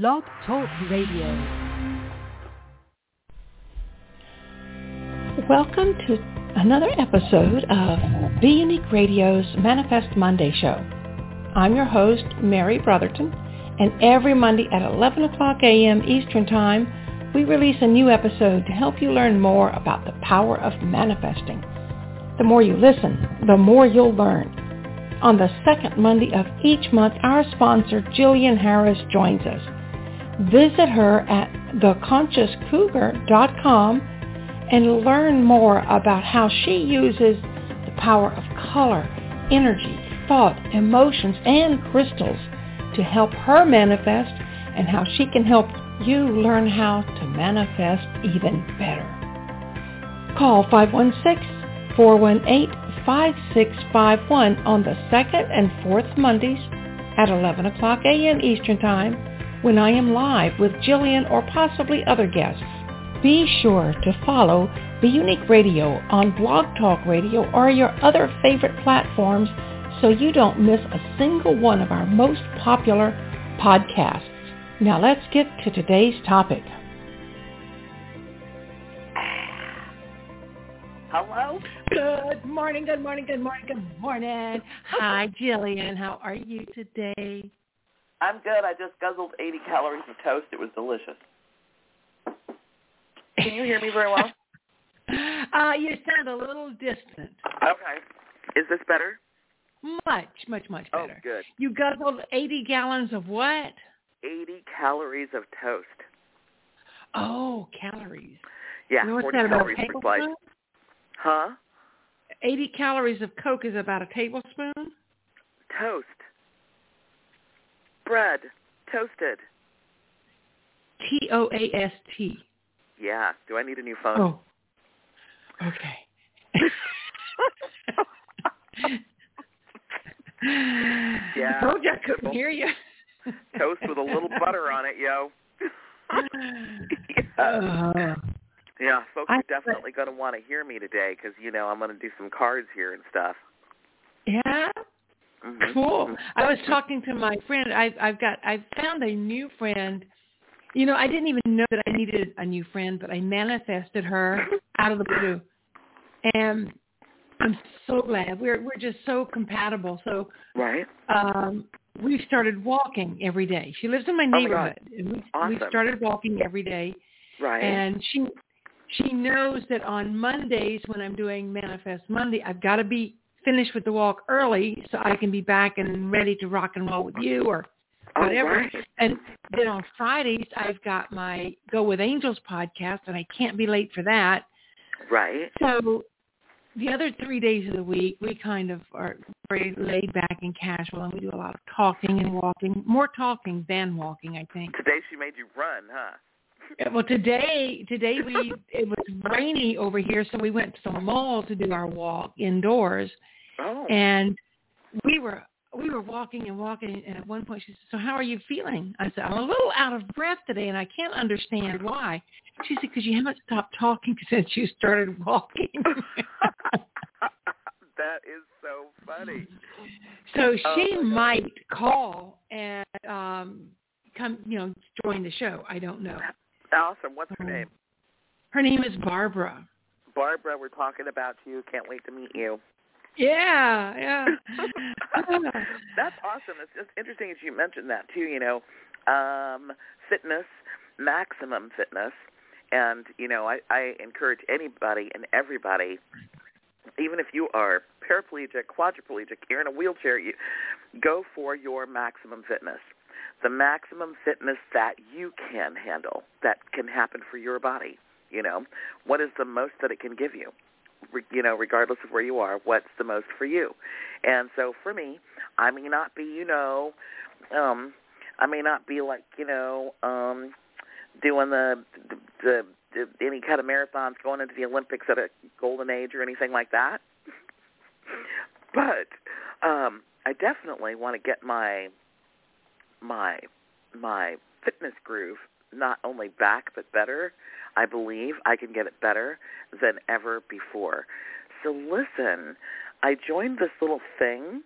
Blog Talk Radio. Welcome to another episode of Be Unique Radio's Manifest Monday show. I'm your host, Mary Brotherton, and every Monday at 11 o'clock a.m. Eastern Time, we release a new episode to help you learn more about the power of manifesting. The more you listen, the more you'll learn. On the second Monday of each month, our sponsor, Gillian Harris, joins us. Visit her at theconsciouscougar.com and learn more about how she uses the power of color, energy, thought, emotions, and crystals to help her manifest and how she can help you learn how to manifest even better. Call 516-418 5651 on the second and fourth Mondays at 11 o'clock a.m. Eastern Time when I am live with Gillian or possibly other guests. Be sure to follow Be Unique Radio on Blog Talk Radio or your other favorite platforms so you don't miss a single one of our most popular podcasts. Now let's get to today's topic. Hello? Good morning, good morning, good morning, good morning. Hi, Gillian. How are you today? I'm good. I just guzzled 80 calories of toast. It was delicious. Can you hear me very well? uh, you sound a little distant. Okay. Is this better? Much, much, much better. Oh, better. good. You guzzled 80 gallons of what? 80 calories of toast. Oh, calories. Yeah, You know what's 40 that, about a calories per slice. tablespoon? Huh? 80 calories of Coke is about a tablespoon? Toast. Bread. Toasted. T-O-A-S-T. Yeah. Do I need a new phone? Oh. Okay. Yeah. I told you I couldn't hear you. Toast with a little butter on it, yo. yeah. Uh, yeah, folks I- are definitely going to want to hear me today because, you know, I'm going to do some cards here and stuff. yeah. Mhm. Cool. I was talking to my friend. I've I've got I've found a new friend. You know, I didn't even know that I needed a new friend, but I manifested her out of the blue, and I'm so glad. We're we're just so compatible. So Right? um, we started walking every day. She lives in my Oh my neighborhood, and we we started walking every day. Right. And she she knows that on Mondays when I'm doing Manifest Monday, I've got to be finished with the walk early so I can be back and ready to rock and roll with you or whatever. right. And then on Fridays I've got my Go with Angels podcast and I can't be late for that. Right. So the other three days of the week we kind of are very laid back and casual and we do a lot of talking and walking. More talking than walking, I think. Today she made you run, huh? Well, today today we it was rainy over here, so we went to the mall to do our walk indoors, Oh. and we were we were walking and walking. And at one point, she said, "So how are you feeling?" I said, "I'm a little out of breath today, and I can't understand why." She said, "Because you haven't stopped talking since you started walking." that is so funny. so Oh, she my might call and um come, you know, join the show. I don't know. Awesome. What's her Mm. name? Her name is Barbara. Barbara, we're talking about you. Can't wait to meet you. Yeah, yeah. That's awesome. It's just interesting as you mentioned that too, you know. Um, fitness, maximum fitness. And, you know, I, I encourage anybody and everybody, even if you are paraplegic, quadriplegic, you're in a wheelchair, you go for your maximum fitness. The maximum fitness that you can handle, that can happen for your body. You know, what is the most that it can give you? You know, regardless of where you are, what's the most for you? And so for me, I may not be, you know, um, I may not be like, you know, um, doing the, the, the, the any kind of marathons, going into the Olympics at a golden age or anything like that. But um, I definitely want to get my my my fitness groove not only back but better. I believe I can get it better than ever before. So listen, I joined this little thing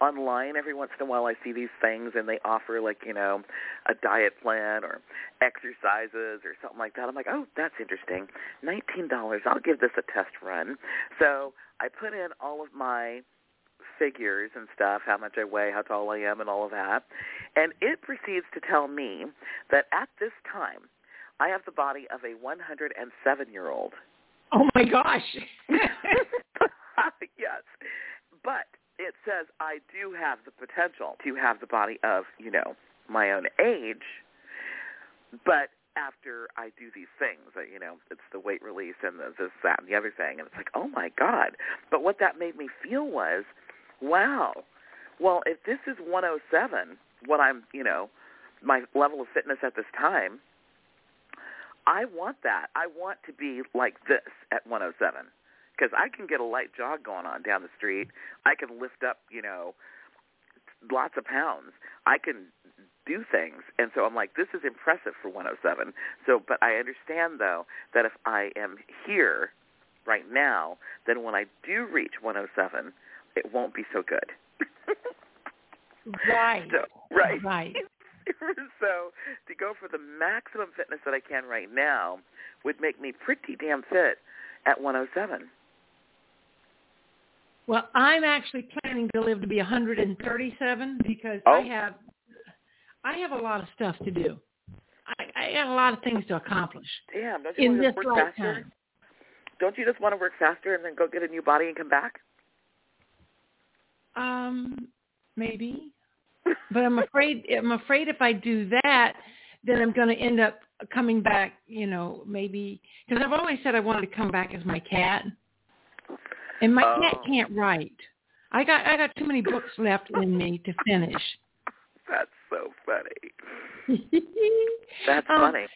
online every once in a while I see these things and they offer like, you know, a diet plan or exercises or something like that. I'm like, oh, that's interesting. $19. I'll give this a test run. So I put in all of my figures and stuff, how much I weigh, how tall I am, and all of that. And it proceeds to tell me that at this time, I have the body of a 107-year-old. Oh my gosh. yes. But it says I do have the potential to have the body of, you know, my own age, but after I do these things, uh, you know, it's the weight release and the this, that, and the other thing, and it's like, oh my God. But what that made me feel was, wow, well, if this is 107, what I'm, you know, my level of fitness at this time, I want that. I want to be like this at 107 because I can get a light jog going on down the street. I can lift up, you know, lots of pounds. I can do things. And so I'm like, this is impressive for 107. So, but I understand though that if I am here right now, then when I do reach 107, it won't be so good. right. So, right. Right. so to go for the maximum fitness that I can right now would make me pretty damn fit at 107. Well, I'm actually planning to live to be 137 because oh. I have I have a lot of stuff to do. I, I got a lot of things to accomplish. Damn, don't you in want this to work lifetime. faster? Don't you just want to work faster and then go get a new body and come back? Um, maybe. But I'm afraid I'm afraid if I do that, then I'm going to end up coming back. You know, maybe because I've always said I wanted to come back as my cat, and my Oh. cat can't write. I got I got too many books left in me to finish. That's so funny. That's Um, funny.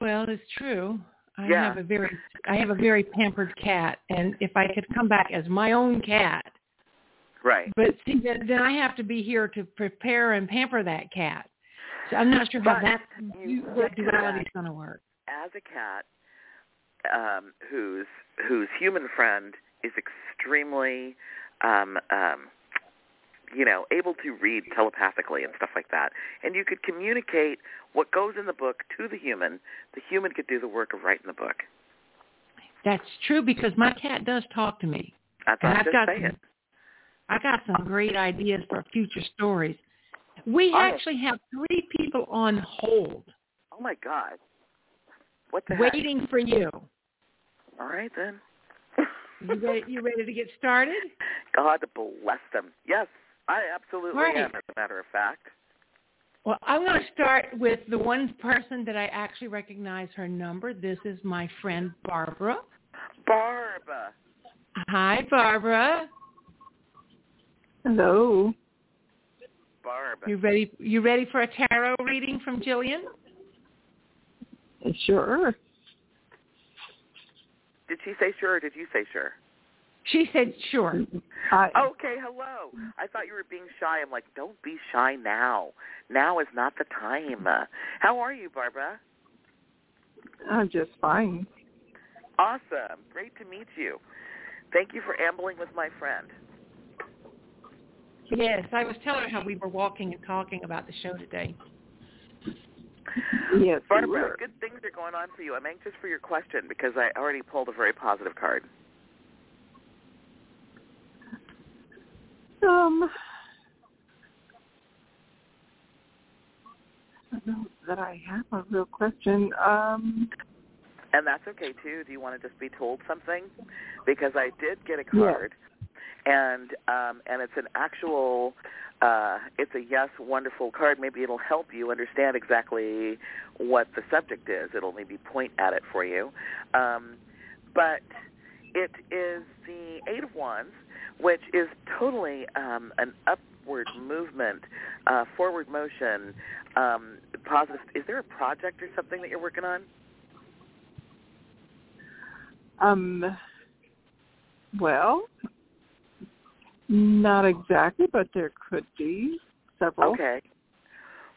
Well, it's true. I Yeah. have a very I have a very pampered cat, and if I could come back as my own cat, Right. but see, then, then I have to be here to prepare and pamper that cat. So I'm not sure how that you that duality is going to work. As a cat um, whose whose human friend is extremely um, um, you know, able to read telepathically and stuff like that. And you could communicate what goes in the book to the human. The human could do the work of writing the book. That's true because my cat does talk to me. That's And I'm I've got saying. I got some great ideas for future stories. We Oh. actually have three people on hold Oh my God. What the heck? waiting for you. All right then. You ready, you ready to get started? God bless them. Yes, I absolutely Right. am, as a matter of fact. Well, I'm going to start with the one person that I actually recognize her number. This is my friend Barbara. Barbara. Hi, Barbara. Hello. Barb. You ready? You ready for a tarot reading from Gillian? Sure. Did she say sure or did you say sure? She said, "Sure." I, Okay, hello. I thought you were being shy. I'm like, don't be shy now. Now is not the time. How are you, Barbara? I'm just fine. Awesome. Great to meet you. Thank you for ambling with my friend. Yes, I was telling her how we were walking and talking about the show today. Yes, Barbara, were. good things are going on for you. I'm anxious for your question because I already pulled a very positive card. Um, I don't know that I have a real question. Um, And that's okay too. Do you want to just be told something? Because I did get a card, and um, and it's an actual, uh, it's a yes, wonderful card. Maybe it'll help you understand exactly what the subject is. It'll maybe point at it for you. Um, but it is the Eight of Wands, which is totally um, an upward movement, uh, forward motion, um, positive. Is there a project or something that you're working on? um, well, not exactly, but there could be several. Okay.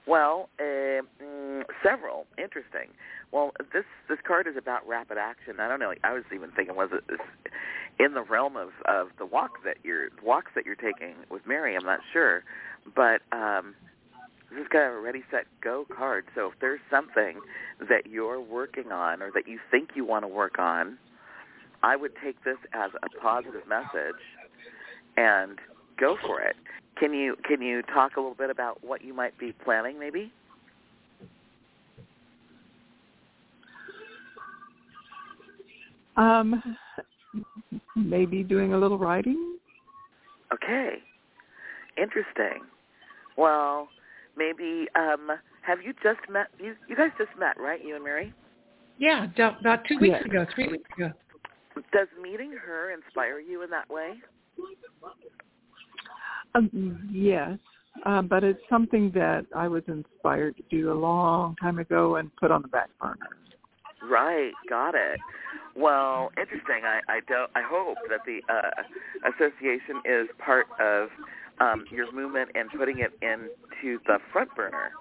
Well, uh, several. Interesting. Well, this this card is about rapid action. I don't know. I was even thinking, was it in the realm of of the walk that you're walks that you're taking with Mary? I'm not sure, but um, this is kind of a ready, set, go card. So if there's something that you're working on or that you think you want to work on, I would take this as a positive message and go for it. Can you can you talk a little bit about what you might be planning, maybe? Um, maybe doing a little writing. Okay, interesting. Well, maybe um, have you just met? You you guys just met, right? You and Mary. Yeah, about two weeks Yes. ago, three weeks ago. Does meeting her inspire you in that way? Um, yes, uh, but it's something that I was inspired to do a long time ago and put on the back burner. Right, got it. Well, interesting. I, I don't. I hope that the uh, association is part of um, your movement and putting it into the front burner,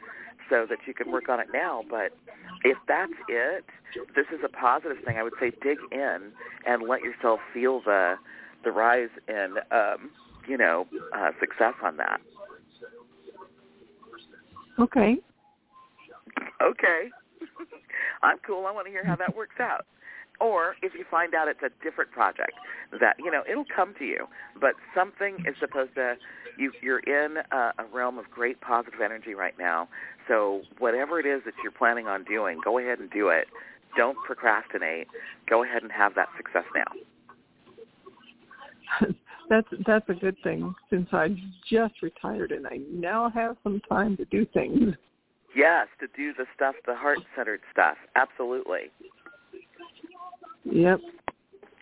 so that you can work on it now. But if that's it, this is a positive thing. I would say dig in and let yourself feel the the rise in um, you know uh, success on that. Okay. Okay. I'm cool. I want to hear how that works out. Or if you find out it's a different project, that you know it'll come to you. But something is supposed to. You you're in a, a realm of great positive energy right now. So whatever it is that you're planning on doing, go ahead and do it. Don't procrastinate. Go ahead and have that success now. That's that's a good thing since I just retired and I now have some time to do things. Yes, to do the stuff, the heart-centered stuff. Absolutely. Yep.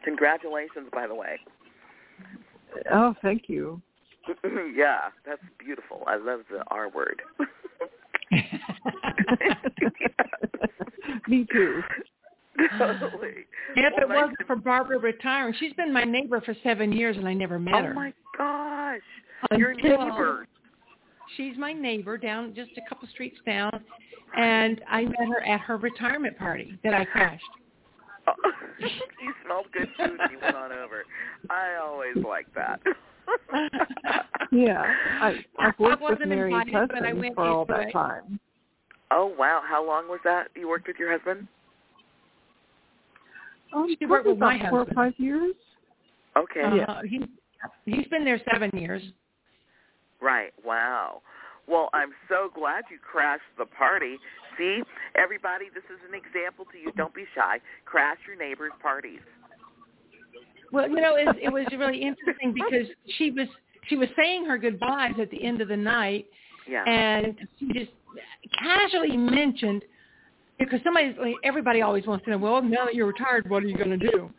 Congratulations, by the way. Oh, thank you. yeah, that's beautiful. I love the R word. Me too. Totally. If Well, it wasn't for Barbara retiring, she's been my neighbor for seven years, and I never met Oh her. Oh my gosh, your Until- neighbor. She's my neighbor down just a couple streets down, and I met her at her retirement party that I crashed. Oh, you smelled good food and you went on over. I always like that. Yeah, I I've worked with wasn't Mary's invited, but I husband went for all into that it. time. oh wow, how long was that you worked with your husband? Um, She worked with my about four or five years. Okay. Yeah. Uh, he, he's been there seven years. Right. Wow. Well, I'm so glad you crashed the party. See, everybody, this is an example to you. Don't be shy. Crash your neighbors' parties. Well, you know, it, it was really interesting because she was she was saying her goodbyes at the end of the night, Yeah. and she just casually mentioned because somebody, like, everybody always wants to know. Well, now that you're retired, what are you going to do?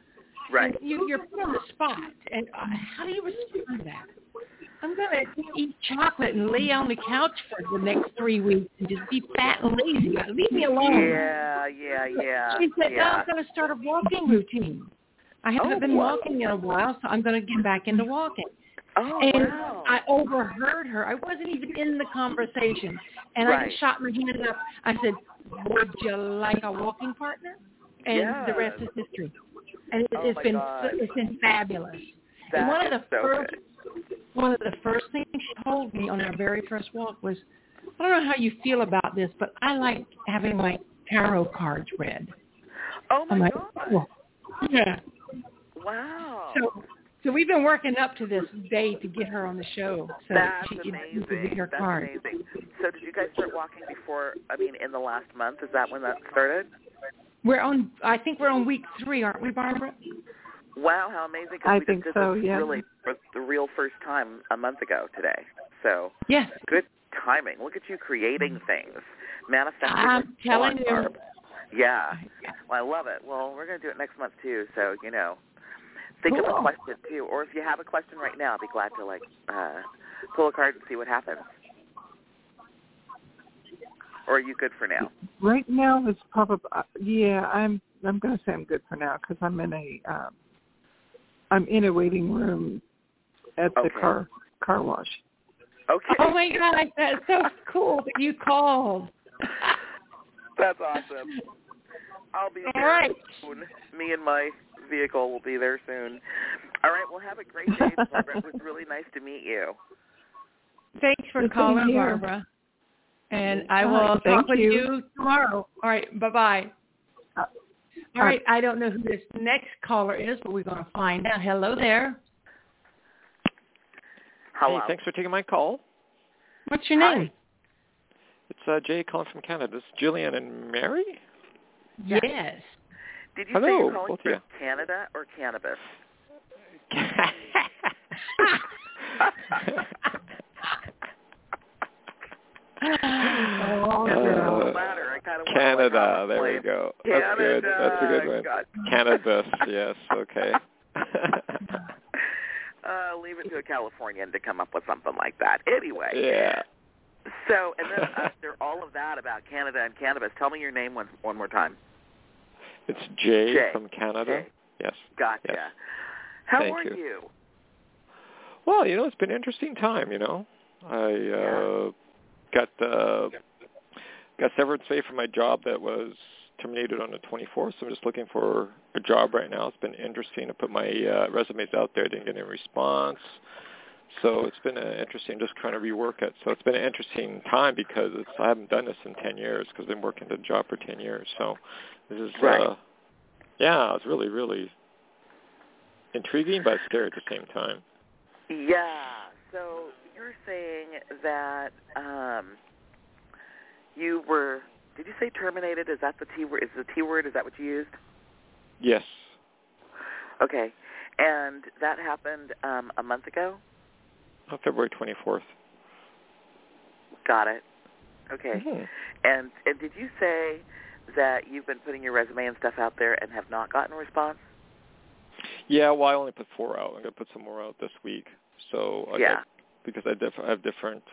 right. And you, you're put on the spot, and uh, how do you respond to that? I'm going to eat chocolate and lay on the couch for the next three weeks and just be fat and lazy. Leave me alone. Yeah, yeah, yeah. She said, "No, yeah. I'm going to start a walking routine. I haven't Oh, been wow. walking in a while, so I'm going to get back into walking." Oh, and wow. I overheard her. I wasn't even in the conversation, and I just shot my hand up. I said, "Would you like a walking partner?" And the rest is history. And it, Oh, it's been God. it's been fabulous. That and one of the so first good. one of the first things she told me on our very first walk was, "I don't know how you feel about this, but I like having my tarot cards read." Oh, my I'm like, God. "Oh, yeah. Wow. So, so we've been working up to this day to get her on the show, so That's she can amazing. you get her That's card. amazing. So did you guys start walking before, I mean, in the last month? Is that when that started? We're on. I think we're on week three, aren't we, Barbara? Wow, how amazing! I we think just did so, this yeah. really for the real first time a month ago today. So Yes. good timing. Look at you creating things, manifesting. I'm telling you. Barb. Yeah. Well, I love it. Well, we're going to do it next month too. So you know, think of a question too, or if you have a question right now, I'd be glad to like uh pull a card and see what happens. Or are you good for now? Right now is probably uh, yeah. I'm I'm going to say I'm good for now because I'm in a um, I'm in a waiting room at the Okay. car car wash. Okay. Oh my God, that's so cool that you called. That's awesome. I'll be All there right. soon. Me and my vehicle will be there soon. All right. Well, have a great day, Barbara. It was really nice to meet you. Thanks for Good calling. Barbara. And I will right, talk with you. you tomorrow. All right. Bye-bye. Uh, All right. I don't know who this next caller is, but we're going to find out. Hello there. Hello. Hey, thanks for taking my call. What's your Hi. name? It's uh, Jay calling from Canada. This is Gillian and Mary. Yes. Did you Hello, say you're calling both of from you. Canada or cannabis? Oh, It Uh, matter. I kind of Canada. There we go. That's good. That's a good one. God. Cannabis. Yes. Okay. Uh, leave it to a Californian to come up with something like that. Anyway, yeah. so and then after all of that about Canada and cannabis, tell me your name one one more time. It's Jay, Jay. from Canada. Jay. Yes. Gotcha. Yes. How Thank are you. you? Well, you know, it's been an interesting time. You know, I uh, got uh, got severance pay from my job that was terminated on the 24th. So I'm just looking for a job right now. It's been interesting to put my uh, resumes out there. Didn't get any response. So it's been uh, interesting just trying to rework it. So it's been an interesting time because it's, I haven't done this in 10 years because I've been working the job for 10 years. So this is, Right. uh, yeah, it's really, really intriguing but scary at the same time. Yeah. So you're saying that um, you were? Did you say terminated? Is that the T word? Is the T word? Is that what you used? Yes. Okay. And that happened um, a month ago. On February 24th. Got it. Okay. Mhm. And and did you say that you've been putting your resume and stuff out there and have not gotten a response? Yeah, well, I only put four out. I'm gonna put some more out this week. So I Yeah. got, because I, diff- I have different.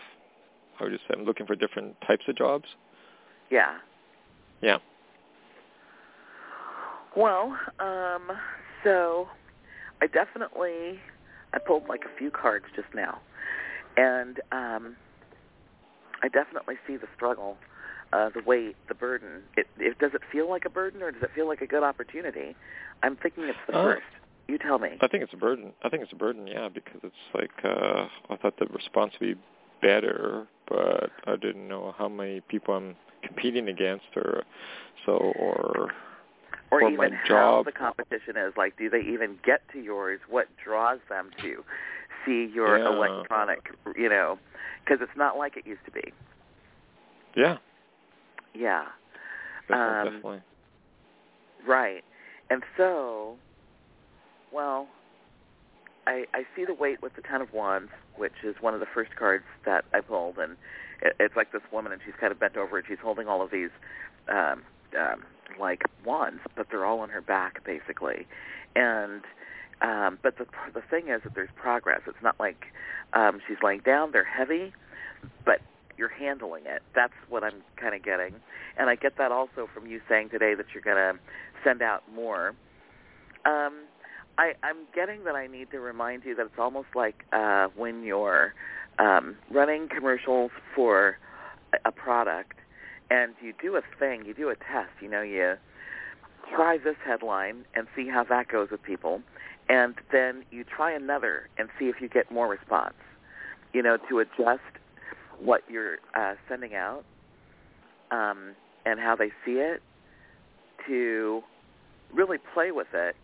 How would you say? I'm looking for different types of jobs. Yeah. Yeah. Well, um, so I definitely I pulled like a few cards just now, and um, I definitely see the struggle, uh, the weight, the burden. It, it does it feel like a burden or does it feel like a good opportunity? I'm thinking it's the Uh, first. You tell me. I think it's a burden. I think it's a burden. Yeah, because it's like uh I thought the response would be better, but I didn't know how many people I'm competing against, or so, or or or even how the competition is. Like, do they even get to yours? What draws them to see your Yeah. electronic? You know, because it's not like it used to be. yeah, Yeah. definitely, Um, definitely. Right. And so, well, I I see the weight with the Ten of Wands, which is one of the first cards that I pulled, and it, it's like this woman, and she's kind of bent over, and she's holding all of these, um, um, like wands, but they're all on her back, basically. And um, but the the thing is that there's progress. It's not like um, she's laying down; they're heavy, but you're handling it. That's what I'm kind of getting, and I get that also from you saying today that you're going to send out more. Um, I, I'm getting that I need to remind you that it's almost like uh, when you're um, running commercials for a, product, and you do a thing, you do a test. You know, you try this headline and see how that goes with people, and then you try another and see if you get more response. You know, to adjust what you're uh, sending out um, and how they see it, to really play with it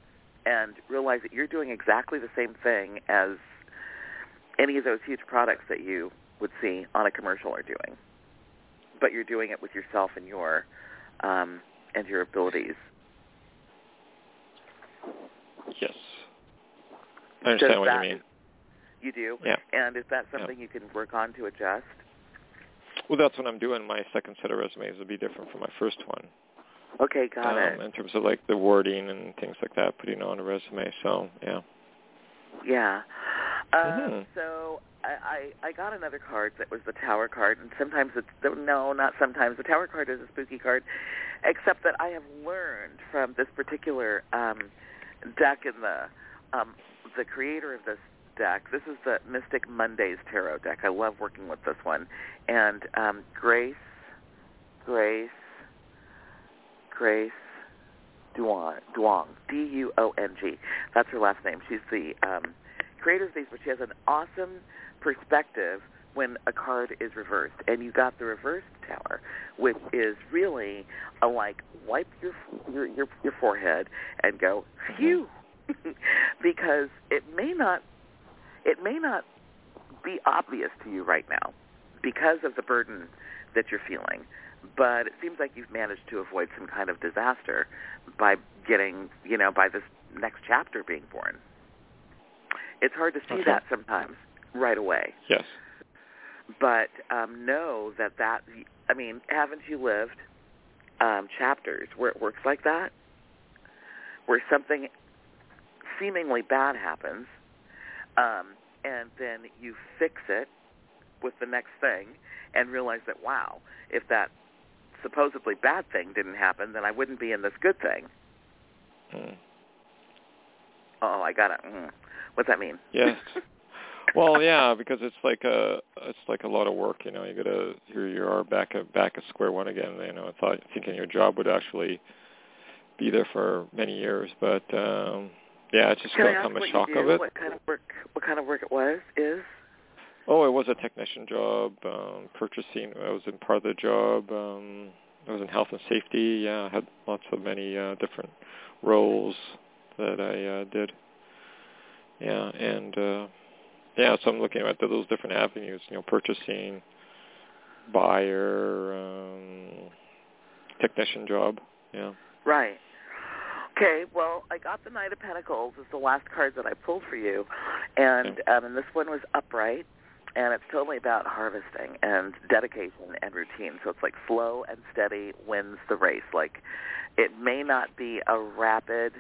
and realize that you're doing exactly the same thing as any of those huge products that you would see on a commercial are doing. But you're doing it with yourself and your um, and your abilities. Yes. I understand Does what that- you mean. You do. Yeah. And is that Yeah. something you can work on to adjust? Well, that's what I'm doing. My second set of resumes will be different from my first one. Okay, got um, it. In terms of like the wording and things like that, putting on a resume. So yeah. Yeah. Um, Mhm. So I, I I got another card that was the Tower card, and sometimes it's no, not sometimes. The Tower card is a spooky card, except that I have learned from this particular um, deck in the um, the creator of this deck. This is the Mystic Mondays Tarot deck. I love working with this one, and um, Grace, Grace. Grace Duong, Duong, D-U-O-N-G. That's her last name. She's the um, creator of these, but she has an awesome perspective when a card is reversed. And you got the reversed tower, which is really a like wipe your your your, your forehead and go phew, because it may not it may not be obvious to you right now because of the burden that you're feeling. But it seems like you've managed to avoid some kind of disaster by getting, you know, by this next chapter being born. It's hard to see Okay. that sometimes right away. Yes. But um, know that that, I mean, haven't you lived um, chapters where it works like that? Where something seemingly bad happens, um, and then you fix it with the next thing and realize that, wow, if that supposedly bad thing didn't happen, then I wouldn't be in this good thing. Mm. Oh, I got it. Mm. What's that mean? Yes. Well, yeah, because it's like a it's like a lot of work. You know, you gotta here you are back at back at square one again. You know, I thought thinking your job would actually be there for many years, but um yeah, it's just Can gonna come a shock of it. What kind of work? What kind of work it was? Is Oh, it was a technician job, um, purchasing. I was in part of the job. Um, I was in health and safety. Yeah, I had lots of many uh, different roles that I uh, did. Yeah, and uh, yeah, so I'm looking at those different avenues. You know, purchasing, buyer, um, technician job. Yeah. right. Okay, well, I got the Knight of Pentacles. It's the last card that I pulled for you, and um, and this one was upright, and it's totally about harvesting and dedication and routine. So it's like slow and steady wins the race. Like it may not be a rapid,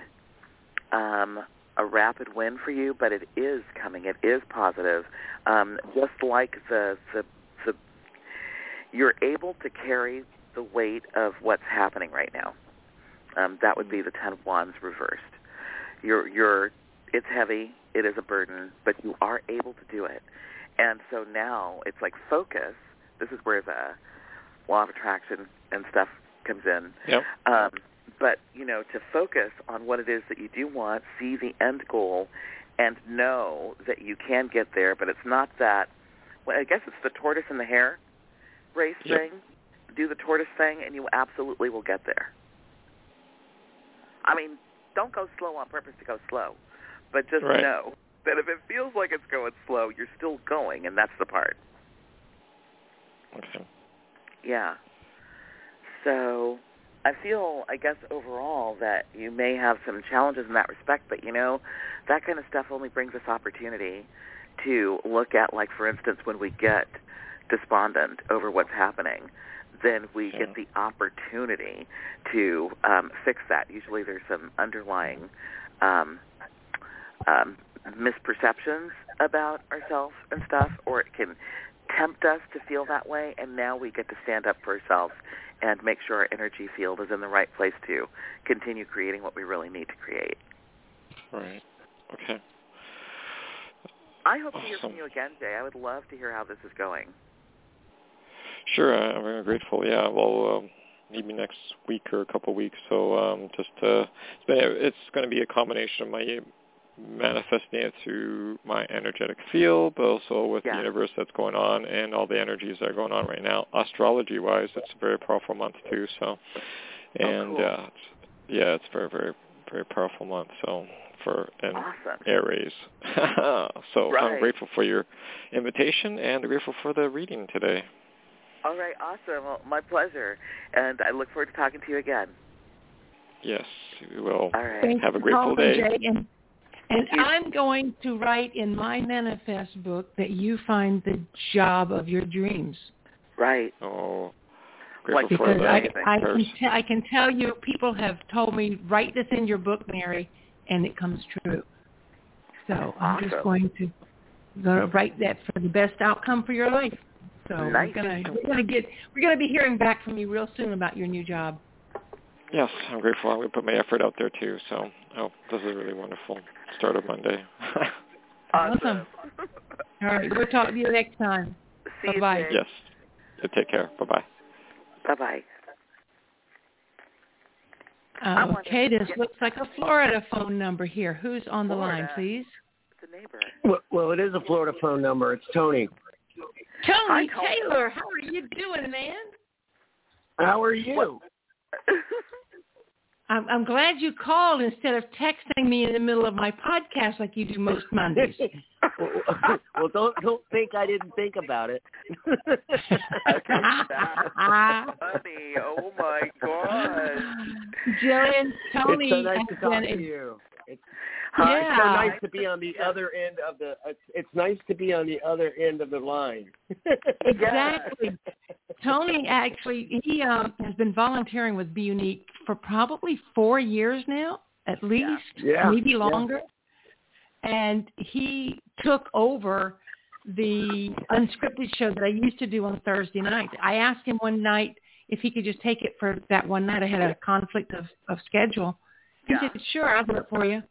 um, a rapid win for you, but it is coming. It is positive. Um, just like the the the, you're able to carry the weight of what's happening right now. Um, that would be the Ten of Wands reversed. You're, you're, it's heavy. It is a burden, but you are able to do it. And so now it's like focus. This is where the law of attraction and stuff comes in. Yep. Um, but you know, to focus on what it is that you do want, see the end goal, and know that you can get there. But it's not that. Well, I guess it's the tortoise and the hare race Yep. thing. Do the tortoise thing, and you absolutely will get there. I mean, don't go slow on purpose to go slow, but just Right. know that if it feels like it's going slow, you're still going, and that's the part. Okay. Yeah. So I feel, I guess, overall that you may have some challenges in that respect, but you know, that kind of stuff only brings us opportunity to look at, like, for instance, when we get despondent over what's happening, then we Sure. get the opportunity to um, fix that. Usually there's some underlying um, um, misperceptions about ourselves and stuff, or it can tempt us to feel that way, and now we get to stand up for ourselves and make sure our energy field is in the right place to continue creating what we really need to create. Right. Okay. I hope to hear from you again, Jay. I would love to hear how this is going. Sure, I'm very grateful. Yeah, well, um, maybe next week or a couple of weeks. So um, just uh, it's, been, it's going to be a combination of my manifesting it through my energetic field, but also with Yeah. the universe that's going on and all the energies that are going on right now. Astrology-wise, it's a very powerful month too. So, and cool. uh, it's, yeah, it's very, very, very powerful month. So for and Awesome. Aries. so Right. I'm grateful for your invitation and grateful for the reading today. All right, awesome. Well, my pleasure. And I look forward to talking to you again. Yes, we will. All right. Thanks Have a for grateful day. Jay. And, and I'm going to write in my manifest book that you find the job of your dreams. Right. Oh, Like Because I. I, can te- I can tell you, people have told me, write this in your book, Mary, and it comes true. So I'm just going to gonna write that for the best outcome for your life. So Nice. we're gonna we're gonna get we're gonna be hearing back from you real soon about your new job. Yes, I'm grateful. I'm going to put my effort out there too. So, oh, this is really wonderful. Start of Monday. Awesome. All right, we'll talk to you next time. See you, Bye-bye. Yes. You take care. Bye bye. Bye-bye. Uh, okay, this looks like a Florida phone number here. Who's on the Florida. line, please? It's a neighbor. Well, well, it is a Florida phone number. It's Tony. Tony Hi, Taylor, how are you doing, man? How are you? I'm, I'm glad you called instead of texting me in the middle of my podcast like you do most Mondays. well, well, don't don't think I didn't think about it. Funny. Oh my god. Gillian, Tony it's so nice to talk been to you. It's, Yeah. it's so nice to be on the other end of the. It's, it's nice to be on the other end of the line. Exactly. Tony actually he um has been volunteering with Be Unique for probably four years now, at least, Yeah. maybe Yeah. longer. And he took over the unscripted show that I used to do on Thursday night. I asked him one night if he could just take it for that one night. I had a conflict of, of schedule. He Yeah. said, "Sure, I'll do it for you."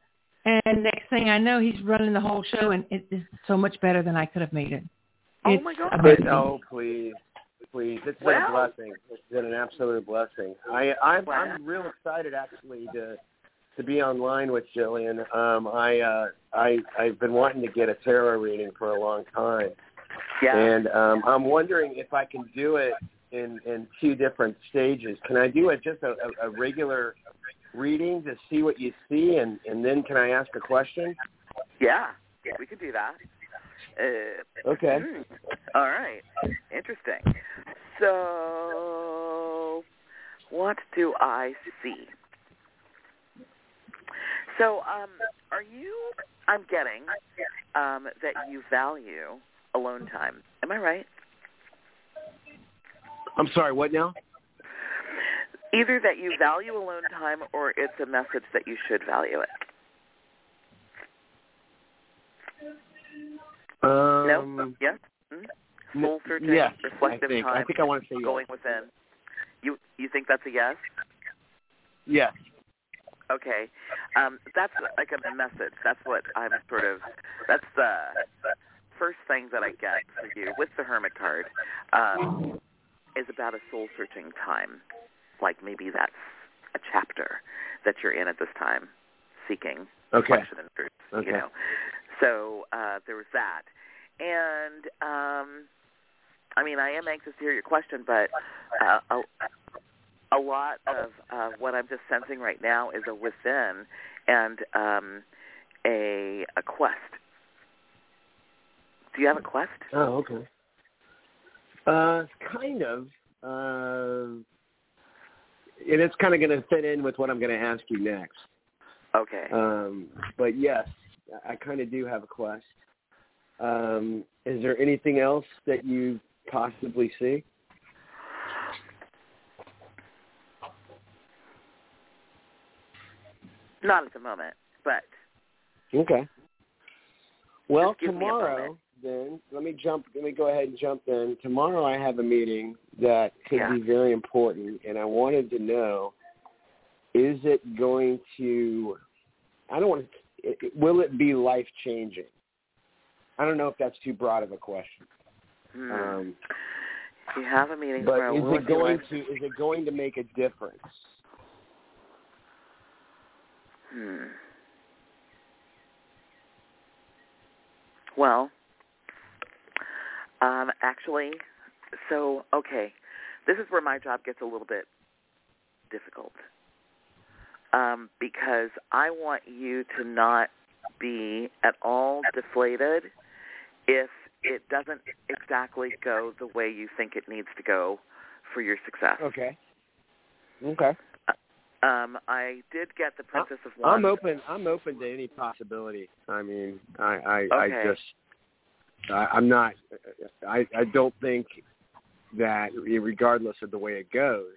And next thing I know, he's running the whole show, and it is so much better than I could have made it. Oh It's my God. amazing. no, please, please. It's been Well- a blessing. It's been an absolute blessing. I I'm Wow. I'm real excited actually to to be online with Gillian. Um, I uh, I I've been wanting to get a tarot reading for a long time, Yeah. and um, I'm wondering if I can do it in in two different stages. Can I do just a, a, regular reading to see what you see, and and then can I ask a question? yeah. We could do that. Uh, Okay. hmm. All right. Interesting. So, what do I see? So, um, are you? I'm getting um, that you value alone time. Am I right? I'm sorry. What now? Either that you value alone time, or it's a message that you should value it. Um, No. Yes. Hmm? Soul searching, yes, reflective I think. time, I think I want to say yes. going within. You you think that's a yes? Yes. Okay. Um, that's like a message. That's what I'm sort of. That's the first thing that I get for you with the Hermit card um, is about a soul searching time. Like maybe that's a chapter that you're in at this time, seeking Okay. reflection and truth. Okay. You know. So uh, there was that, and um, I mean, I am anxious to hear your question, but uh, a, a lot of uh, what I'm just sensing right now is a within and um, a a quest. Do you have a quest? Oh, okay. Uh, kind of. Uh, and it's kind of going to fit in with what I'm going to ask you next. Okay. Um, but yes, I kind of do have a quest. Um, is there anything else that you possibly see? Not at the moment, but Okay. Well, Just give me a tomorrow. Then let me jump. Let me go ahead and jump. in. tomorrow, I have a meeting that could Yeah. be very important, and I wanted to know: is it going to? I don't want to. Will it be life changing? I don't know if that's too broad of a question. hmm, Um, you have a meeting but tomorrow. is it going to? Is it going to make a difference? Hmm. Well, um, actually, so okay, this is where my job gets a little bit difficult um, because I want you to not be at all deflated if it doesn't exactly go the way you think it needs to go for your success. Okay. Okay. Um, I did get the Princess of. I'm open. I'm open to any possibility. I mean, I I, I just I, I'm not. I I don't think that regardless of the way it goes,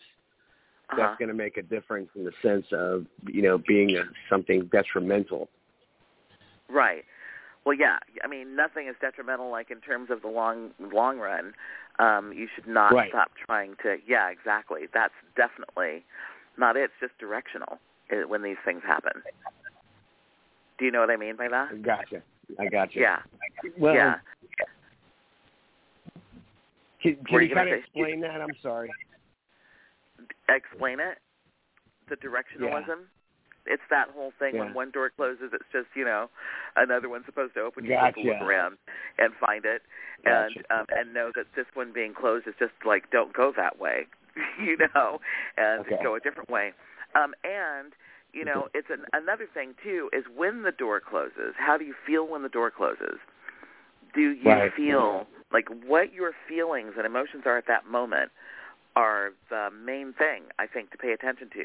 Uh-huh. that's going to make a difference in the sense of you know being a, something detrimental. Right. Well, yeah. I mean, nothing is detrimental. Like in terms of the long long run, um, you should not Right. stop trying to. Yeah, exactly. That's definitely not it. It's just directional uh, when these things happen. Do you know what I mean by that? Gotcha. I gotcha. Yeah. Well, yeah. Can, can you you kind of explain that? I'm sorry. Explain it. the directionalism. Yeah. It's that whole thing yeah. when one door closes, it's just you know another one's supposed to open. You gotcha. have to look around and find it, gotcha. and um, and know that this one being closed is just like don't go that way, you know, and okay. go a different way. Um, and you know, it's an, another thing too is when the door closes. How do you feel when the door closes? Do you right. feel like what your feelings and emotions are at that moment? are the main thing I think to pay attention to.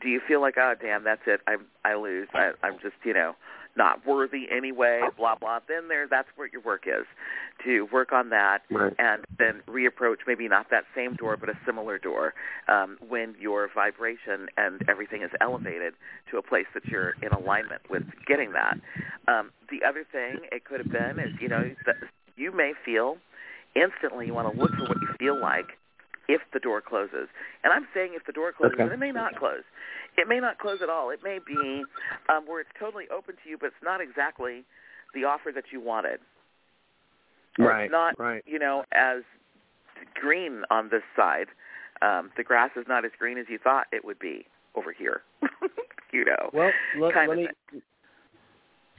Do you feel like, oh damn, that's it, I I lose, I, I'm just you know not worthy anyway, blah blah. Then there, that's where your work is, to work on that right. and then reapproach maybe not that same door but a similar door um, when your vibration and everything is elevated to a place that you're in alignment with getting that. Um, the other thing it could have been is you know that you may feel instantly you want to look for what you feel like if the door closes. And I'm saying if the door closes, okay. it may not close. It may not close at all. It may be um, where it's totally open to you, but it's not exactly the offer that you wanted. Or right. It's not, right. you know, as green on this side. Um, the grass is not as green as you thought it would be over here. you know. Well, let, let me thing.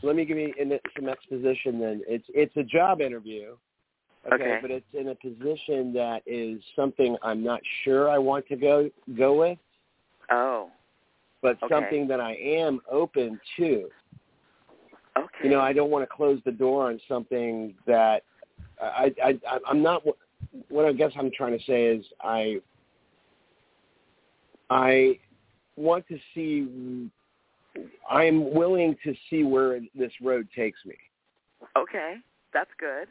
let me give you in some exposition. Then it's it's a job interview. Okay, Okay. but it's in a position that is something I'm not sure I want to go go with, Oh, but Okay. something that I am open to. okay. You know, I don't want to close the door on something that I I, I I'm not. What I guess I'm trying to say is I I want to see. I'm willing to see where this road takes me. Okay, that's good.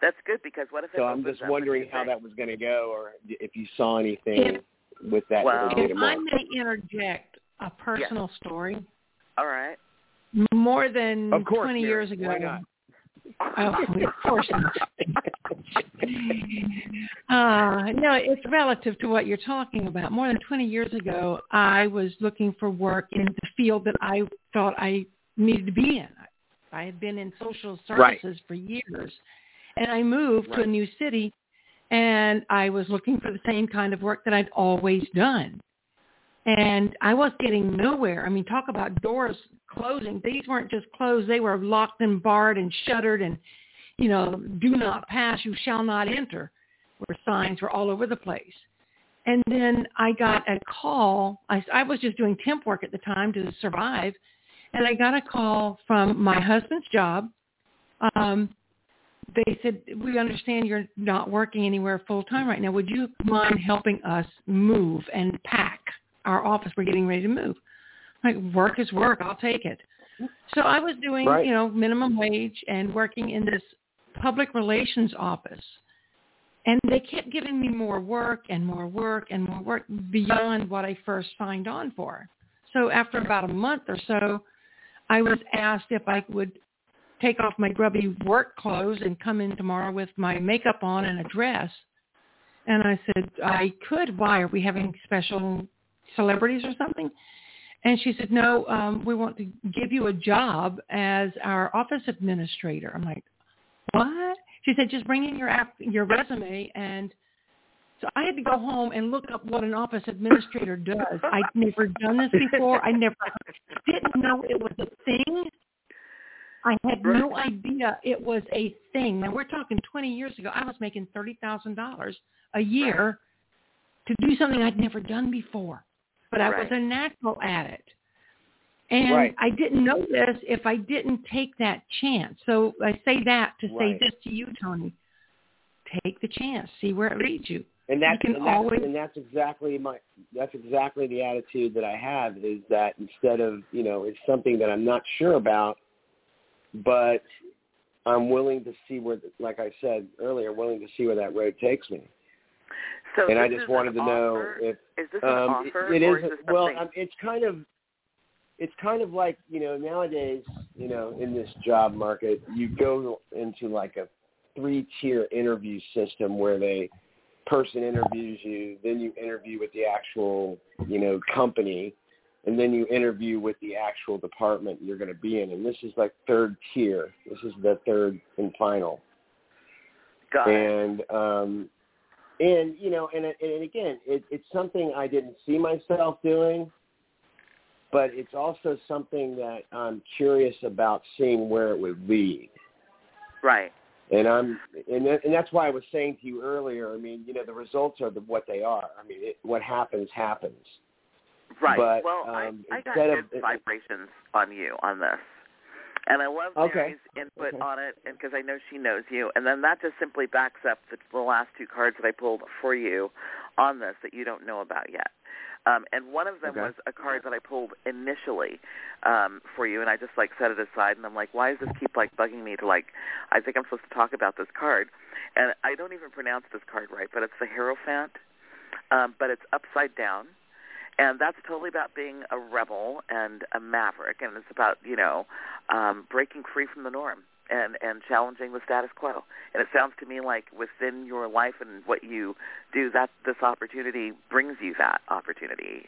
That's good because what if it So I'm just wondering how that was going to go, or if you saw anything with that. Well- If I may interject a personal story, All right. more than Of course, 20 Mary. years ago. Why not? Oh, of course not. uh, no, it's relative to what you're talking about. More than 20 years ago, I was looking for work in the field that I thought I needed to be in. I had been in social Right. services for years, and I moved to a new city, and I was looking for the same kind of work that I'd always done. And I was getting nowhere. I mean, talk about doors closing. These weren't just closed. They were locked and barred and shuttered and, you know, do not pass, you shall not enter, where signs were all over the place. And then I got a call. I, I was just doing temp work at the time to survive. And I got a call from my husband's job. Um, they said, we understand you're not working anywhere full time right now. Would you mind helping us move and pack our office? We're getting ready to move. I'm Like work is work. I'll take it. So I was doing, Right. you know, minimum wage and working in this public relations office. And they kept giving me more work and more work and more work beyond what I first signed on for. So after about a month or so, I was asked if I would take off my grubby work clothes and come in tomorrow with my makeup on and a dress. And I said, I could. Why? Are we having special celebrities or something? And she said, no, um, we want to give you a job as our office administrator. I'm like, what? She said, just bring in your app, your resume. And so I had to go home and look up what an office administrator does. I'd never done this before. I never didn't know it was a thing. I had no idea it was a thing. Now we're talking 20 years ago. I was making $30,000 a year to do something I'd never done before, but I was a natural at it. And Right. I didn't know this if I didn't take that chance. So I say that to say this to you, Tony. Take the chance. See where it leads you. and that's can and that's, always- and that's exactly my that's exactly the attitude that I have is that instead of you know it's something that I'm not sure about, but I'm willing to see where, like I said earlier, willing to see where that road takes me. So and I just wanted an to know offer? if is this an um, offer it or is is this well, um, it's kind of it's kind of like you know nowadays you know in this job market you go into like a three tier interview system where they person interviews you then you interview with the actual you know company and then you interview with the actual department you're going to be in and this is like third tier this is the third and final Got it. and um and you know, and and again, it, it's something I didn't see myself doing, but it's also something that I'm curious about seeing where it would lead. Right. And I'm, and that, and that's why I was saying to you earlier. I mean, you know, the results are the, what they are. I mean, it, what happens happens. Right. But, well, um, I, I got good of- vibrations on you on this, and I love Okay. Mary's input Okay. on it, and because I know she knows you, and then that just simply backs up the, the last two cards that I pulled for you on this that you don't know about yet. Um, and one of them Okay. was a card that I pulled initially um, for you, and I just like set it aside, and I'm like, why does this keep like bugging me to like? I think I'm supposed to talk about this card, and I don't even pronounce this card right, but it's the Hierophant, um, but it's upside down, and that's totally about being a rebel and a maverick, and it's about you know um, breaking free from the norm and and challenging the status quo. And it sounds to me like within your life and what you do, that this opportunity brings you that opportunity.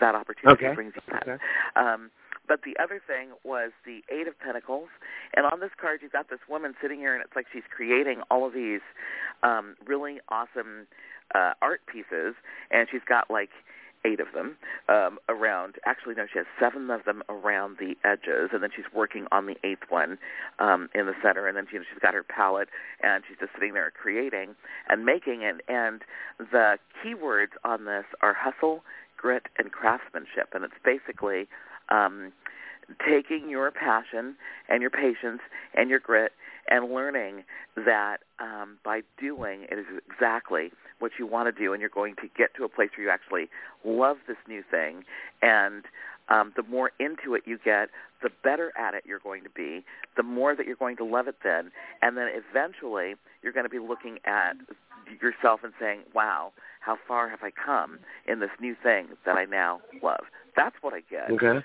That opportunity Okay. brings you that. Okay. Um, but the other thing was the Eight of Pentacles, and on this card you've got this woman sitting here, and it's like she's creating all of these um, really awesome uh, art pieces, and she's got like eight of them um, around. Actually, no, she has seven of them around the edges, and then she's working on the eighth one um, in the center. And then she, she's got her palette, and she's just sitting there creating and making. And and the keywords on this are hustle, grit, and craftsmanship. And it's basically um, taking your passion and your patience and your grit and learning that um, by doing it is exactly what you want to do, and you're going to get to a place where you actually love this new thing. And um, the more into it you get, the better at it you're going to be, the more that you're going to love it then. And then eventually you're going to be looking at yourself and saying, wow, how far have I come in this new thing that I now love? That's what I get Okay.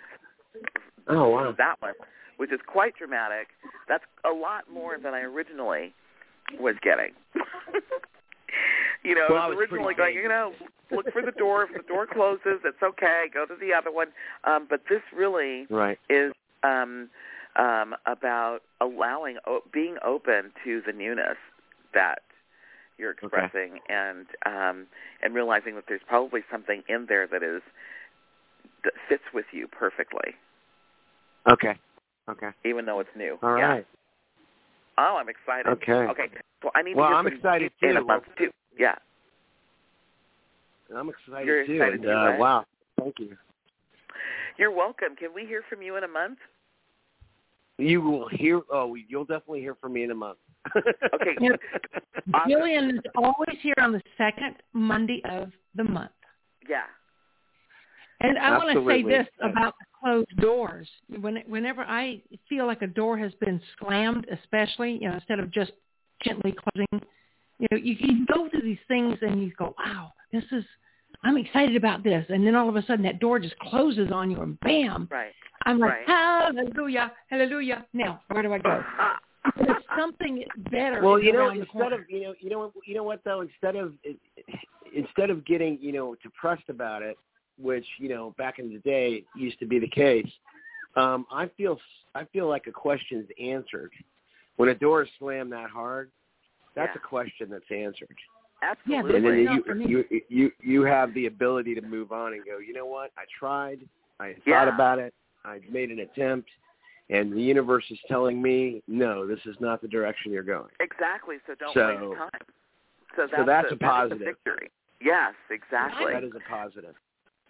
Oh wow. that one, which is quite dramatic. That's a lot more than I originally was getting. you know, Well, I was originally going, you know, look for the door. If the door closes, it's okay. Go to the other one. Um, but this really Right. is um, um, about allowing, o- being open to the newness that you're expressing, and um, and realizing that there's probably something in there that is that fits with you perfectly Okay. Okay. even though it's new. All yeah. right. Oh, I'm excited. Okay. Okay. So I need Well, to hear I'm from excited you in a month too. Yeah. I'm excited You're too. excited and, too, uh, right? Wow. Thank you. You're welcome. Can we hear from you in a month? You will hear. Oh, you'll definitely hear from me in a month. Okay. Yep. Awesome. Gillian is always here on the second Monday of the month. Yeah. And I want to say this about the closed doors. When, whenever I feel like a door has been slammed, especially, you know, instead of just gently closing, you know, you, you go through these things and you go, wow, this is, I'm excited about this. And then all of a sudden that door just closes on you and bam, Right. I'm like, Right. hallelujah, hallelujah. Now, where do I go? There's something better well, you know, instead of you know, you know, you know what though, instead of instead of getting you know depressed about it, which you know back in the day used to be the case, um, I feel I feel like a question's answered when a door is slammed that hard. That's Yeah. a question that's answered, Absolutely. and then Not for me. you, you you you have the ability to move on and go. You know what? I tried. I Yeah. thought about it. I made an attempt, and the universe is telling me, no, this is not the direction you're going. exactly. So don't So- waste time. So that's, that's a, a that is positive. victory. Yes, exactly. That is a positive.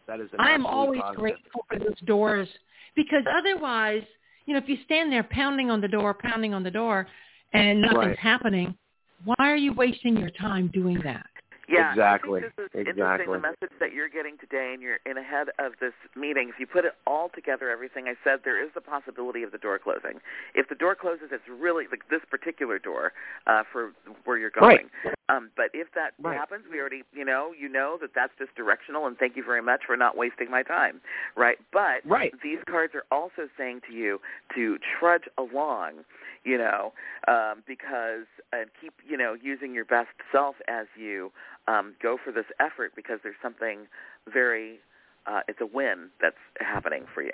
That is I am always positive. grateful for those doors because otherwise, you know, if you stand there pounding on the door, pounding on the door, and nothing's Right. happening, why are you wasting your time doing that? Yeah, Exactly. I think this is Exactly. interesting. The message that you're getting today, and you're in ahead of this meeting. If you put it all together, everything I said, there is the possibility of the door closing. If the door closes, it's really like this particular door uh, for where you're going. Um, but if that Right. happens, we already, you know, you know that that's just directional. And thank you very much for not wasting my time, right? But Right. these cards are also saying to you to trudge along, you know, um, because and keep, you know, using your best self as you um, go for this effort because there's something very, uh, it's a win that's happening for you.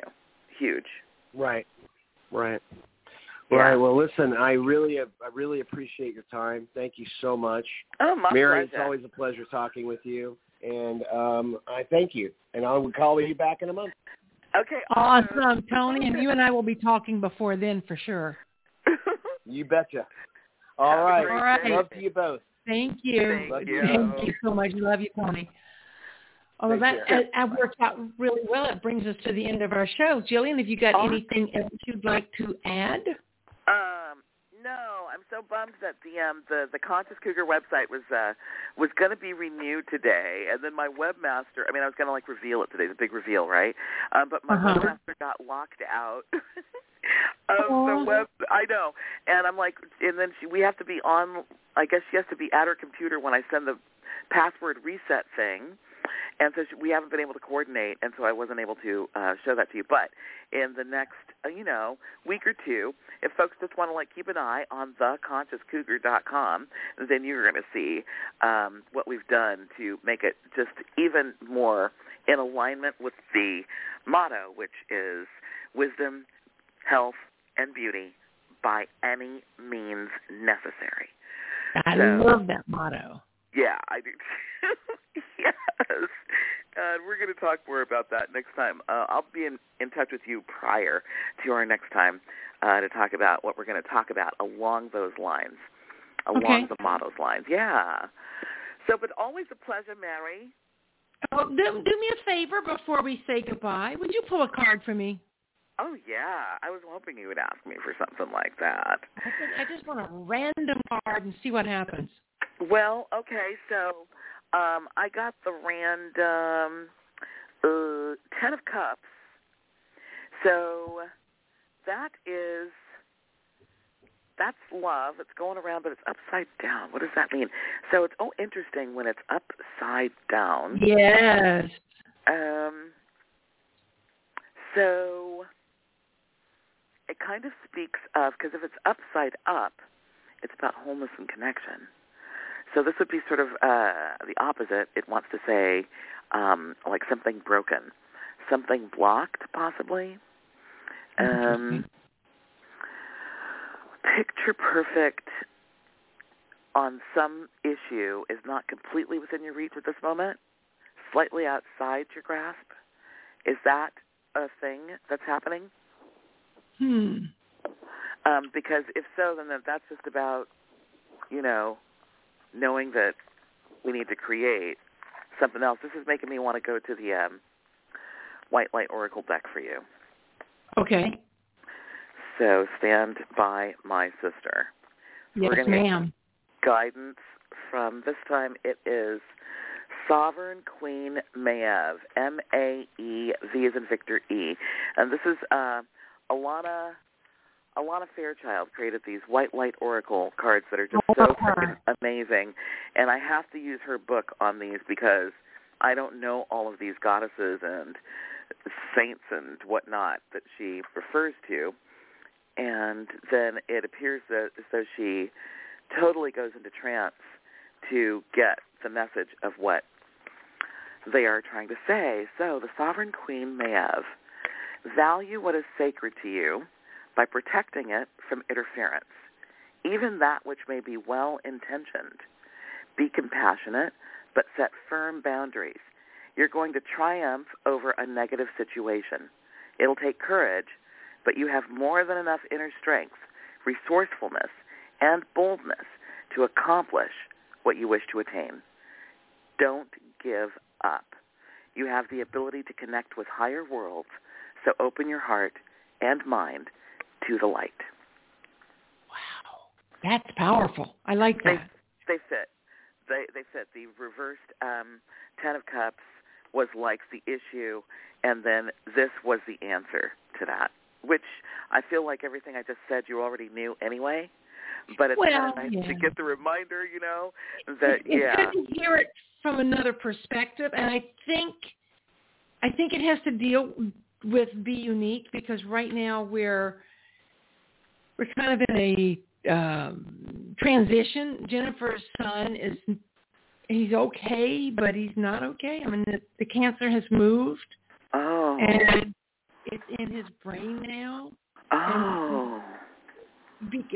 Huge. Right. Right. Yeah. right. Well, listen, I really, I really appreciate your time. Thank you so much, Oh, my Mary. It's always a pleasure talking with you, and um, I thank you. And I will call you back in a month. Okay. Awesome, Tony, and you and I will be talking before then for sure. You betcha. All Have a right. great All right. Love to you both. Thank you. Thank you. Thank you so much. Love you, Tony. Oh, well, Take that, care. that that worked out really well. It brings us to the end of our show. Gillian, have you got Awesome. anything else you'd like to add? Um, no, I'm so bummed that the um the the Conscious Cougar website was uh was going to be renewed today, and then my webmaster. I mean, I was going to like reveal it today, the big reveal, right? Um, but my Uh-huh. webmaster got locked out of Aw. the web. I know, and I'm like, and then she, we have to be on. I guess she has to be at her computer when I send the password reset thing. And so she, we haven't been able to coordinate, and so I wasn't able to uh, show that to you. But in the next, uh, you know, week or two, if folks just want to like keep an eye on theconsciouscougar.com, then you're going to see um, what we've done to make it just even more in alignment with the motto, which is wisdom, health, and beauty by any means necessary. I So- love that motto. Yeah, I do. yes. Uh, we're going to talk more about that next time. Uh, I'll be in, in touch with you prior to our next time uh, to talk about what we're going to talk about along those lines, along Okay. the motto's lines. Yeah. So, but always a pleasure, Mary. Oh, do, do me a favor before we say goodbye. Would you pull a card for me? Oh, yeah. I was hoping you would ask me for something like that. I just, I just want a random card and see what happens. Well, okay, so um, I got the random uh, Ten of Cups. So that is that's love. It's going around, but it's upside down. What does that mean? So it's oh interesting when it's upside down. Yes. Um, so it kind of speaks of because if it's upside up, it's about wholeness and connection. So this would be sort of uh, the opposite. It wants to say um, like something broken, something blocked, possibly. Um, picture perfect on some issue is not completely within your reach at this moment, slightly outside your grasp. Is that a thing that's happening? Hmm. Um, because if so, then that's just about, you know, knowing that we need to create something else. This is making me want to go to the um, White Light Oracle deck for you. Okay. So stand by my sister. Yes, gonna- ma'am. Guidance from this time it is Sovereign Queen Maeve, M-A-E-V as in Victor E. And this is uh, Alana Alana Fairchild created these white light oracle cards that are just oh, so freaking amazing. And I have to use her book on these because I don't know all of these goddesses and saints and whatnot that she refers to. And then it appears that as though she totally goes into trance to get the message of what they are trying to say. So the sovereign queen Maeve, value what is sacred to you by protecting it from interference, even that which may be well-intentioned. Be compassionate, but set firm boundaries. You're going to triumph over a negative situation. It'll take courage, but you have more than enough inner strength, resourcefulness, and boldness to accomplish what you wish to attain. Don't give up. You have the ability to connect with higher worlds, so open your heart and mind to the light. Wow. That's powerful. I like that. they fit. They they fit. The reversed um, Ten of Cups was like the issue, and then this was the answer to that. Which I feel like everything I just said you already knew anyway. But it's Well, kind of nice yeah. to get the reminder, you know, that it's yeah, good to hear it from another perspective, and I think I think it has to deal with be unique because right now we're we're kind of in a um, transition. Jennifer's son is he's okay, but he's not okay. I mean, the, the cancer has moved oh, and it's in his brain now. oh,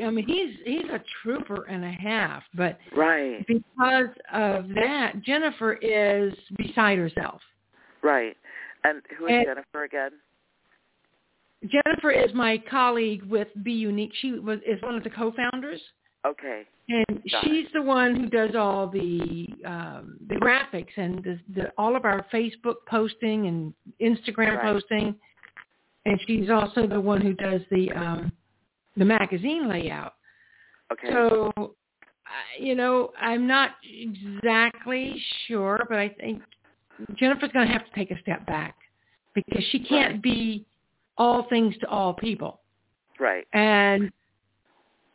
I mean, he's he's a trooper and a half, but right because of that, Jennifer is beside herself. Right. And who is and Jennifer again? Jennifer is my colleague with Be Unique. She was is one of the co-founders. Okay. And Got she's it. the one who does all the um, the graphics and the, the, all of our Facebook posting and Instagram right. posting. And she's also the one who does the um, the magazine layout. Okay. So, you know, I'm not exactly sure, but I think Jennifer's going to have to take a step back because she can't right. be all things to all people. Right. And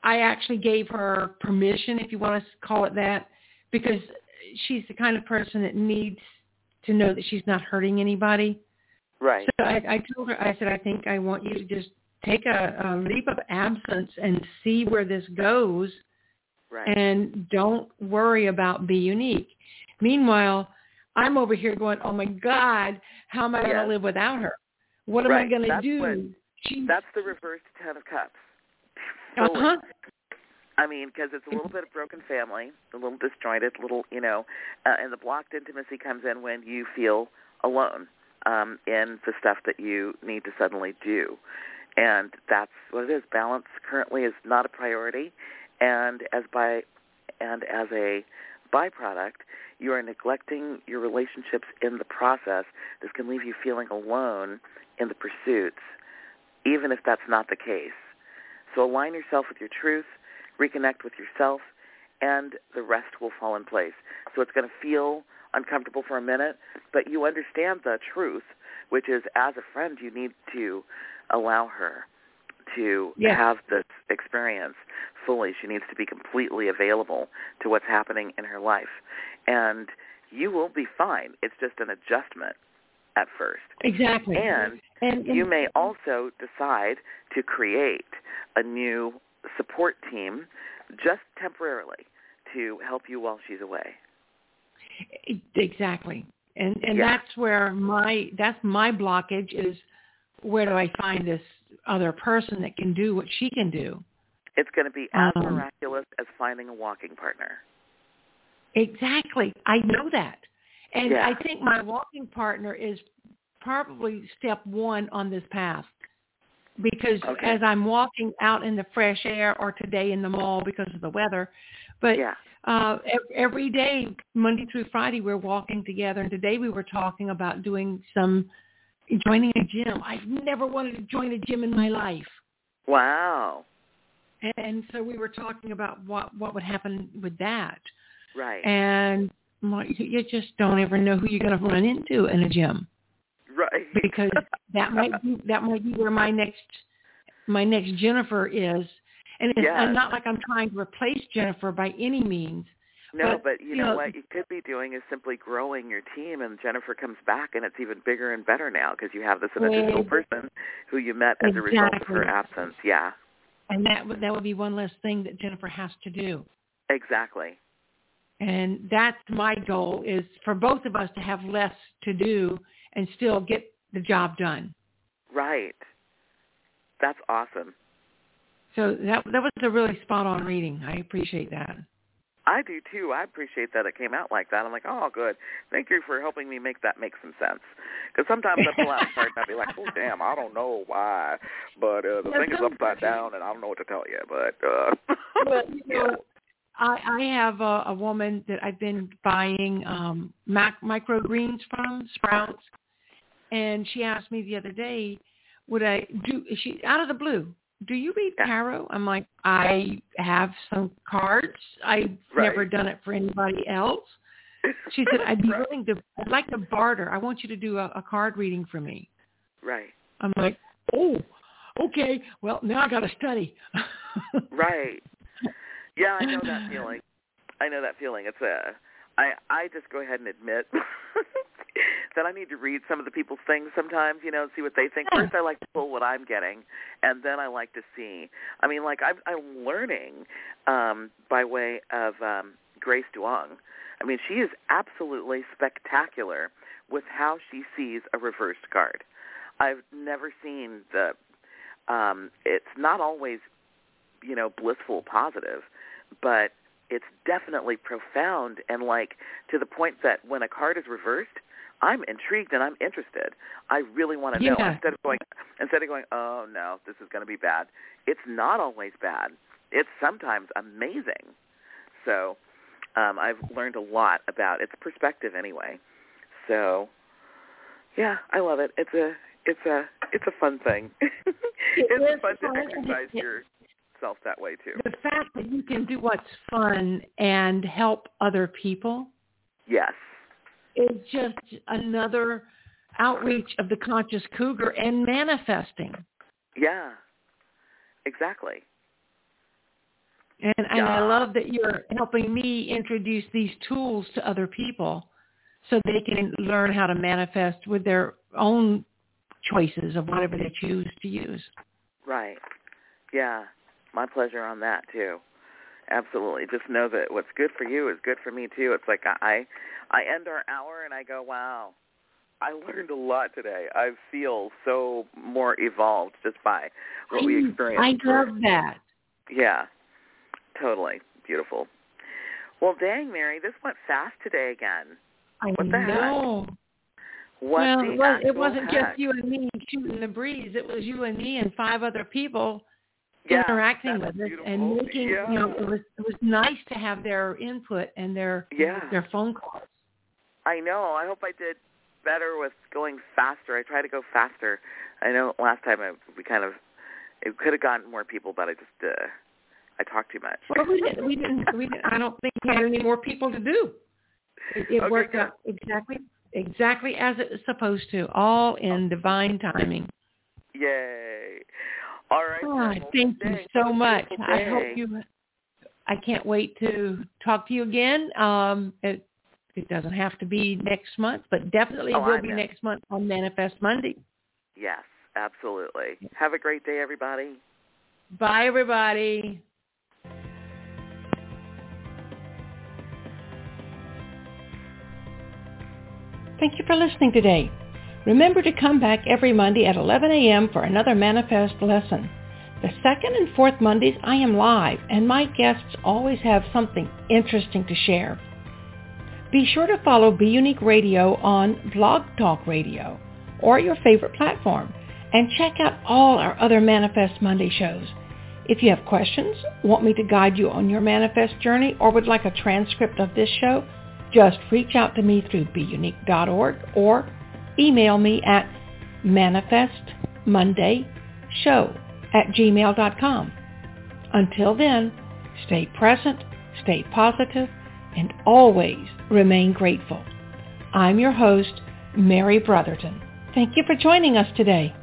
I actually gave her permission, if you want to call it that, because she's the kind of person that needs to know that she's not hurting anybody. Right. So I, I told her, I said, I think I want you to just take a, a leap of absence and see where this goes right. and don't worry about be unique. Meanwhile, I'm over here going, oh my God, how am I yes. going to live without her? What am. I going to do? What, that's the reverse Ten of Cups. Uh-huh. I mean, because it's a little bit of broken family, a little disjointed, a little, you know, uh, and the blocked intimacy comes in when you feel alone um, in the stuff that you need to suddenly do and that's what it is. Balance currently is not a priority, and as by and as a byproduct, you are neglecting your relationships in the process. This can leave you feeling alone in the pursuits, even if that's not the case. So align yourself with your truth, reconnect with yourself, and the rest will fall in place. So it's going to feel uncomfortable for a minute, but you understand the truth, which is as a friend, you need to allow her to yes. have this experience fully. She needs to be completely available to what's happening in her life. And you will be fine. It's just an adjustment at first. Exactly. And, and, and you may also decide to create a new support team just temporarily to help you while she's away. Exactly. And and yeah. that's where my that's my blockage is where do I find this other person that can do what she can do? It's going to be as um, miraculous as finding a walking partner. Exactly. I know that. And yeah. I think my walking partner is probably step one on this path. Because okay. as I'm walking out in the fresh air or today in the mall because of the weather, but yeah. uh, every day, Monday through Friday, we're walking together. And today we were talking about doing some joining a gym. I've never wanted to join a gym in my life. Wow. And, and so we were talking about what what would happen with that. Right. And you just don't ever know who you're going to run into in a gym. Right. Because that might be that might be where my next my next Jennifer is. And it's yes. not like I'm trying to replace Jennifer by any means. No, but, but you, you know, know, what you could be doing is simply growing your team, and Jennifer comes back, and it's even bigger and better now because you have this additional person who you met as a result of her absence. Yeah, And that would that would be one less thing that Jennifer has to do. exactly. And that's my goal is for both of us to have less to do and still get the job done. Right. That's awesome. So that that was a really spot on reading. I appreciate that. I do too. I appreciate that it came out like that. I'm like, oh, good. Thank you for helping me make that make some sense. Because sometimes I pull out a card and I'll be like, oh, damn, I don't know why, but uh, the thing is upside down and I don't know what to tell you. But uh, well, you know, I, I have a, a woman that I've been buying um, mac, microgreens from, sprouts, and she asked me the other day, would I do? She out of the blue. Do you read tarot? I'm like, I have some cards. I've Right. never done it for anybody else. She said, I'd be Right. willing to, I'd like to barter. I want you to do a, a card reading for me. right. I'm like, oh, okay. Well, now I got to study. Right. Yeah, I know that feeling. I know that feeling. It's a I I just go ahead and admit that I need to read some of the people's things sometimes, you know, and see what they think. First I like to pull what I'm getting and then I like to see. I mean, like I'm I'm learning um by way of um Grace Duong. I mean, she is absolutely spectacular with how she sees a reversed card. I've never seen the um it's not always you know, blissful positive, but it's definitely profound and like to the point that when a card is reversed, I'm intrigued and I'm interested. I really want to know instead of going instead of going, oh no, this is going to be bad. It's not always bad. It's sometimes amazing. So um, I've learned a lot about its perspective anyway. So yeah, I love it. It's a it's a it's a fun thing. it's is fun to exercise it- yourself that way too. The fact that you can do what's fun and help other people Yes. is just another outreach of the conscious cougar and manifesting. Yeah. Exactly. And, and I love that you're helping me introduce these tools to other people so they can learn how to manifest with their own choices of whatever they choose to use. Right. Yeah. My pleasure on that too. Absolutely. Just know that what's good for you is good for me too. It's like I I end our hour and I go, Wow, I learned a lot today. I feel so more evolved just by what we experienced. I love that. Yeah. Totally. Beautiful. Well dang, Mary, this went fast today again. I What the heck? know. What well, the it, was, it wasn't heck? just you and me shooting the breeze. It was you and me and five other people yeah, interacting with us and making. yeah. You know, it was it was nice to have their input and their Yeah. their phone calls. I know. I hope I did better with going faster. I try to go faster. I know last time I, we kind of it could have gotten more people, but I just uh, I talked too much. Well, we didn't. We didn't. We didn't. I don't think we had any more people to do. It, it Okay, worked good. out exactly exactly as it was supposed to, all in divine timing. Yay! All right. All then. right, Well, thank you thanks. so Have much. I hope you. I can't wait to talk to you again. Um, it, it doesn't have to be next month, but definitely Oh, will I be know. next month on Manifest Monday. Yes, absolutely. Have a great day, everybody. Bye, everybody. Thank you for listening today. Remember to come back every Monday at 11 a.m. for another Manifest lesson. The second and fourth Mondays I am live and my guests always have something interesting to share. Be sure to follow Be Unique Radio on Blog Talk Radio or your favorite platform and check out all our other Manifest Monday shows. If you have questions, want me to guide you on your manifest journey, or would like a transcript of this show, just reach out to me through beunique.org or email me at manifestmondayshow at gmail.com. Until then, stay present, stay positive, and always remain grateful. I'm your host, Mary Brotherton. Thank you for joining us today.